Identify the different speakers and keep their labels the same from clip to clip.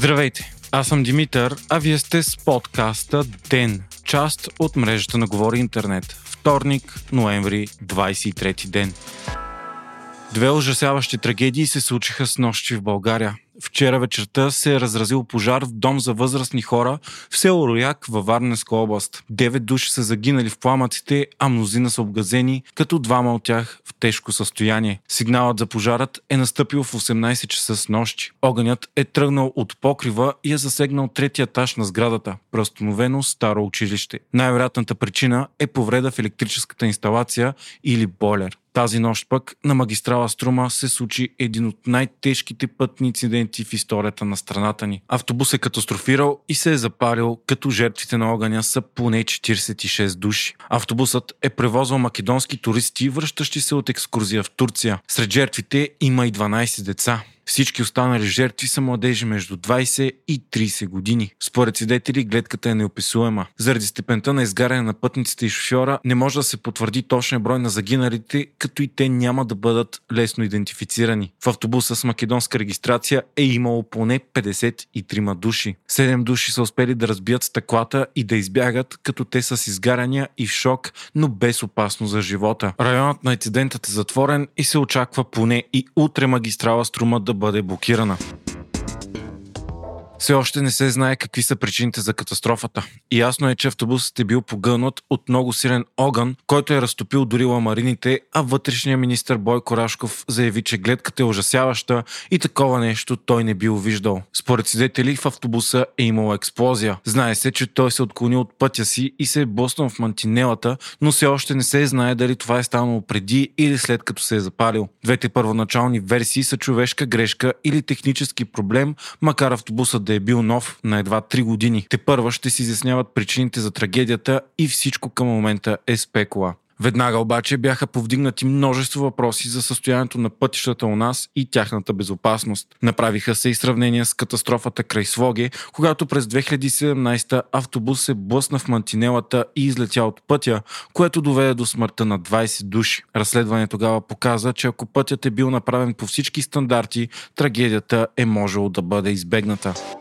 Speaker 1: Здравейте, аз съм Димитър, а вие сте с подкаста ДЕН, част от мрежата на Говори Интернет. Вторник, ноември, 23 ден. Две ужасяващи трагедии се случиха с нощи в България. Вчера вечерта се е разразил пожар в дом за възрастни хора в село Рояк във Варненска област. Девет души са загинали в пламъците, а мнозина са обгазени, като двама от тях в тежко състояние. Сигналът за пожарът е настъпил в 18 часа с нощи. Огънят е тръгнал от покрива и е засегнал третия етаж на сградата, преустановено старо училище. Най-вероятната причина е повреда в електрическата инсталация или бойлер. Тази нощ пък на магистрала Струма се случи един от най-тежките пътни инциденти в историята на страната ни. Автобус е катастрофирал и се е запалил, като жертвите на огъня са поне 46 души. Автобусът е превозвал македонски туристи, връщащи се от екскурзия в Турция. Сред жертвите има и 12 деца. Всички останали жертви са младежи между 20 и 30 години. Според свидетели, гледката е неописуема. Заради степента на изгаряне на пътниците и шофьора не може да се потвърди точния брой на загиналите, като и те няма да бъдат лесно идентифицирани. В автобуса с македонска регистрация е имало поне 53 души. Седем души са успели да разбият стъклата и да избягат, като те са с изгаряния и в шок, но без опасност за живота. Районът на инцидентът е затворен и се очаква поне и утре магистрала Струма да бъде блокирана. Все още не се знае какви са причините за катастрофата. И ясно е, че автобусът е бил погълнат от много силен огън, който е разтопил дори ламарините, а вътрешният министр Бойко Рашков заяви, че гледката е ужасяваща и такова нещо той не бил виждал. Според свидетели в автобуса е имала експлозия. Знае се, че той се отклони от пътя си и се е боснал в мантинелата, но все още не се знае дали това е станало преди или след като се е запалил. Двете първоначални версии са човешка грешка или технически проблем, макар автобусът да е бил нов на едва 3 години. Те първа ще си изясняват причините за трагедията и всичко към момента е спекула. Веднага обаче бяха повдигнати множество въпроси за състоянието на пътищата у нас и тяхната безопасност. Направиха се и сравнения с катастрофата край Своге, когато през 2017 автобус се блъсна в мантинелата и излетя от пътя, което доведе до смъртта на 20 души. Разследване тогава показа, че ако пътят е бил направен по всички стандарти, трагедията е можело да бъде избегната.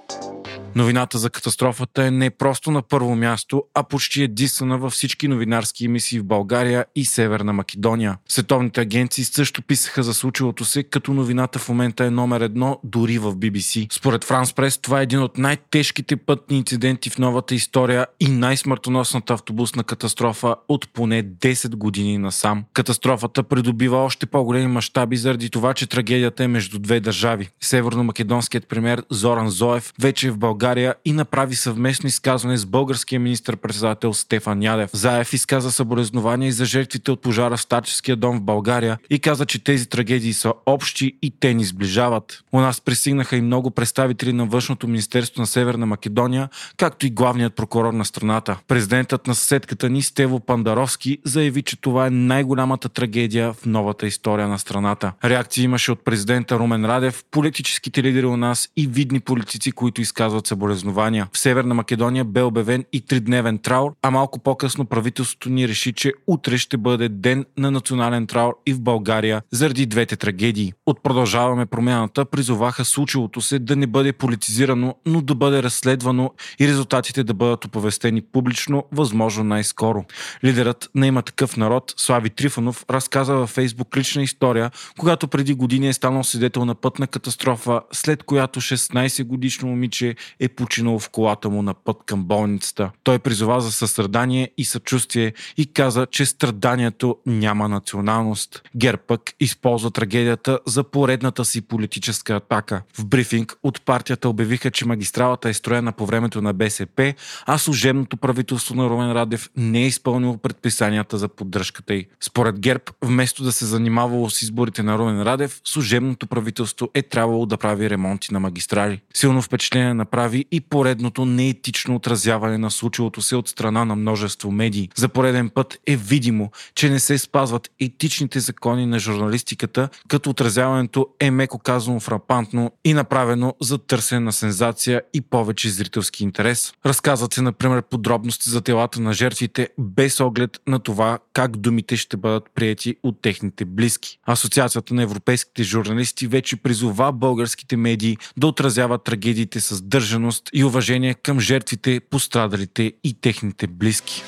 Speaker 1: Новината за катастрофата е не просто на първо място, а почти единствена във всички новинарски емисии в България и Северна Македония. Световните агенции също писаха за случилото се, като новината в момента е номер едно дори в BBC. Според Франс Прес това е един от най-тежките пътни инциденти в новата история и най-смъртоносната автобусна катастрофа от поне 10 години насам. Катастрофата придобива още по-големи мащаби заради това, че трагедията е между две държави. Северно-македонският премьер Зоран Зоев вече е в България България и направи съвместно изказване с българския министр-председател Стефан Ядев. Заев изказа съболезнования и за жертвите от пожара в Старческия дом в България и каза, че тези трагедии са общи и те ни сближават. У нас пристигнаха и много представители на Външното министерство на Северна Македония, както и главният прокурор на страната. Президентът на съседката ни Стево Пандаровски заяви, че това е най-голямата трагедия в новата история на страната. Реакции имаше от президента Румен Радев, политическите лидери у нас и видни политици, които изказват съболезнования. В Северна Македония бе обявен и тридневен траур, а малко по-късно правителството ни реши, че утре ще бъде ден на национален траур и в България заради двете трагедии. От продължаваме промяната призоваха случилото се да не бъде политизирано, но да бъде разследвано и резултатите да бъдат оповестени публично, възможно най-скоро. Лидерът на има такъв народ, Слави Трифонов, разказа във Фейсбук лична история, когато преди години е станал свидетел на пътна катастрофа, след която 16 годишно момиче е починал в колата му на път към болницата. Той призова за състрадание и съчувствие и каза, че страданието няма националност. Гер пък използва трагедията за поредната си политическа атака. В брифинг от партията обявиха, че магистралата е строена по времето на БСП, а служебното правителство на Румен Радев не е изпълнило предписанията за поддръжката й. Според ГЕРБ, вместо да се занимавало с изборите на Румен Радев, служебното правителство е трябвало да прави ремонти на магистрали. Силно впечатление направи направи и поредното неетично отразяване на случилото се от страна на множество медии. За пореден път е видимо, че не се спазват етичните закони на журналистиката, като отразяването е меко казано фрапантно и направено за търсене на сензация и повече зрителски интерес. Разказват се, например, подробности за телата на жертвите, без оглед на това как думите ще бъдат прияти от техните близки. Асоциацията на европейските журналисти вече призова българските медии да отразяват трагедиите с държаност и уважение към жертвите, пострадалите и техните близки.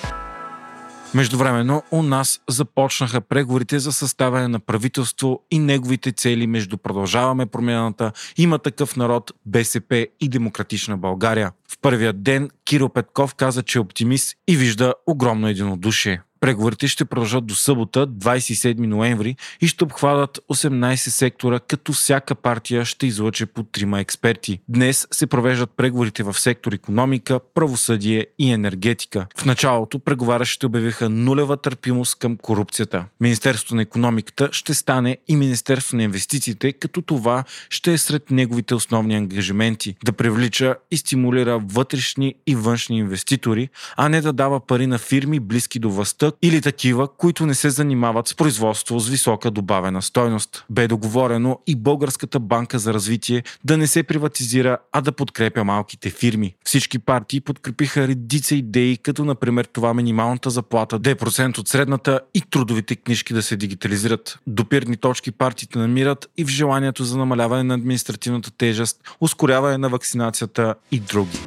Speaker 1: Междувременно у нас започнаха преговорите за съставяне на правителство и неговите цели между Продължаваме промяната, има такъв народ, БСП и Демократична България. В първия ден Кирил Петков каза, че е оптимист и вижда огромно единодушие. Преговорите ще продължат до събота, 27 ноември и ще обхванат 18 сектора, като всяка партия ще излъче по трима експерти. Днес се провеждат преговорите в сектор економика, правосъдие и енергетика. В началото преговарящите обявиха нулева търпимост към корупцията. Министерството на економиката ще стане и Министерство на инвестициите, като това ще е сред неговите основни ангажименти да привлича и стимулира вътрешни и външни инвеститори, а не да дава пари на фирми близки до властта, или такива, които не се занимават с производство с висока добавена стойност. Бе договорено и Българската банка за развитие да не се приватизира, а да подкрепя малките фирми. Всички партии подкрепиха редица идеи, като например това минималната заплата да е процент от средната и трудовите книжки да се дигитализират. Допирни точки партиите намират и в желанието за намаляване на административната тежест, ускоряване на вакцинацията и други.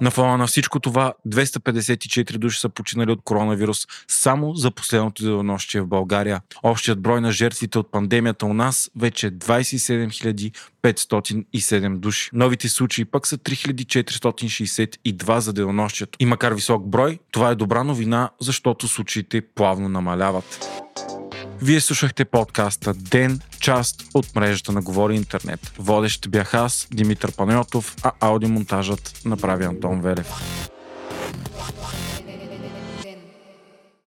Speaker 1: На фона на всичко това, 254 души са починали от коронавирус само за последното денонощие в България. Общият брой на жертвите от пандемията у нас вече е 27 507 души. Новите случаи пък са 3462 за денонощието. И макар висок брой, това е добра новина, защото случаите плавно намаляват. Вие слушахте подкаста Ден, част от мрежата на Говори Интернет. Водещ бях аз, Димитър Панайотов, а аудиомонтажът направи Антон Велев.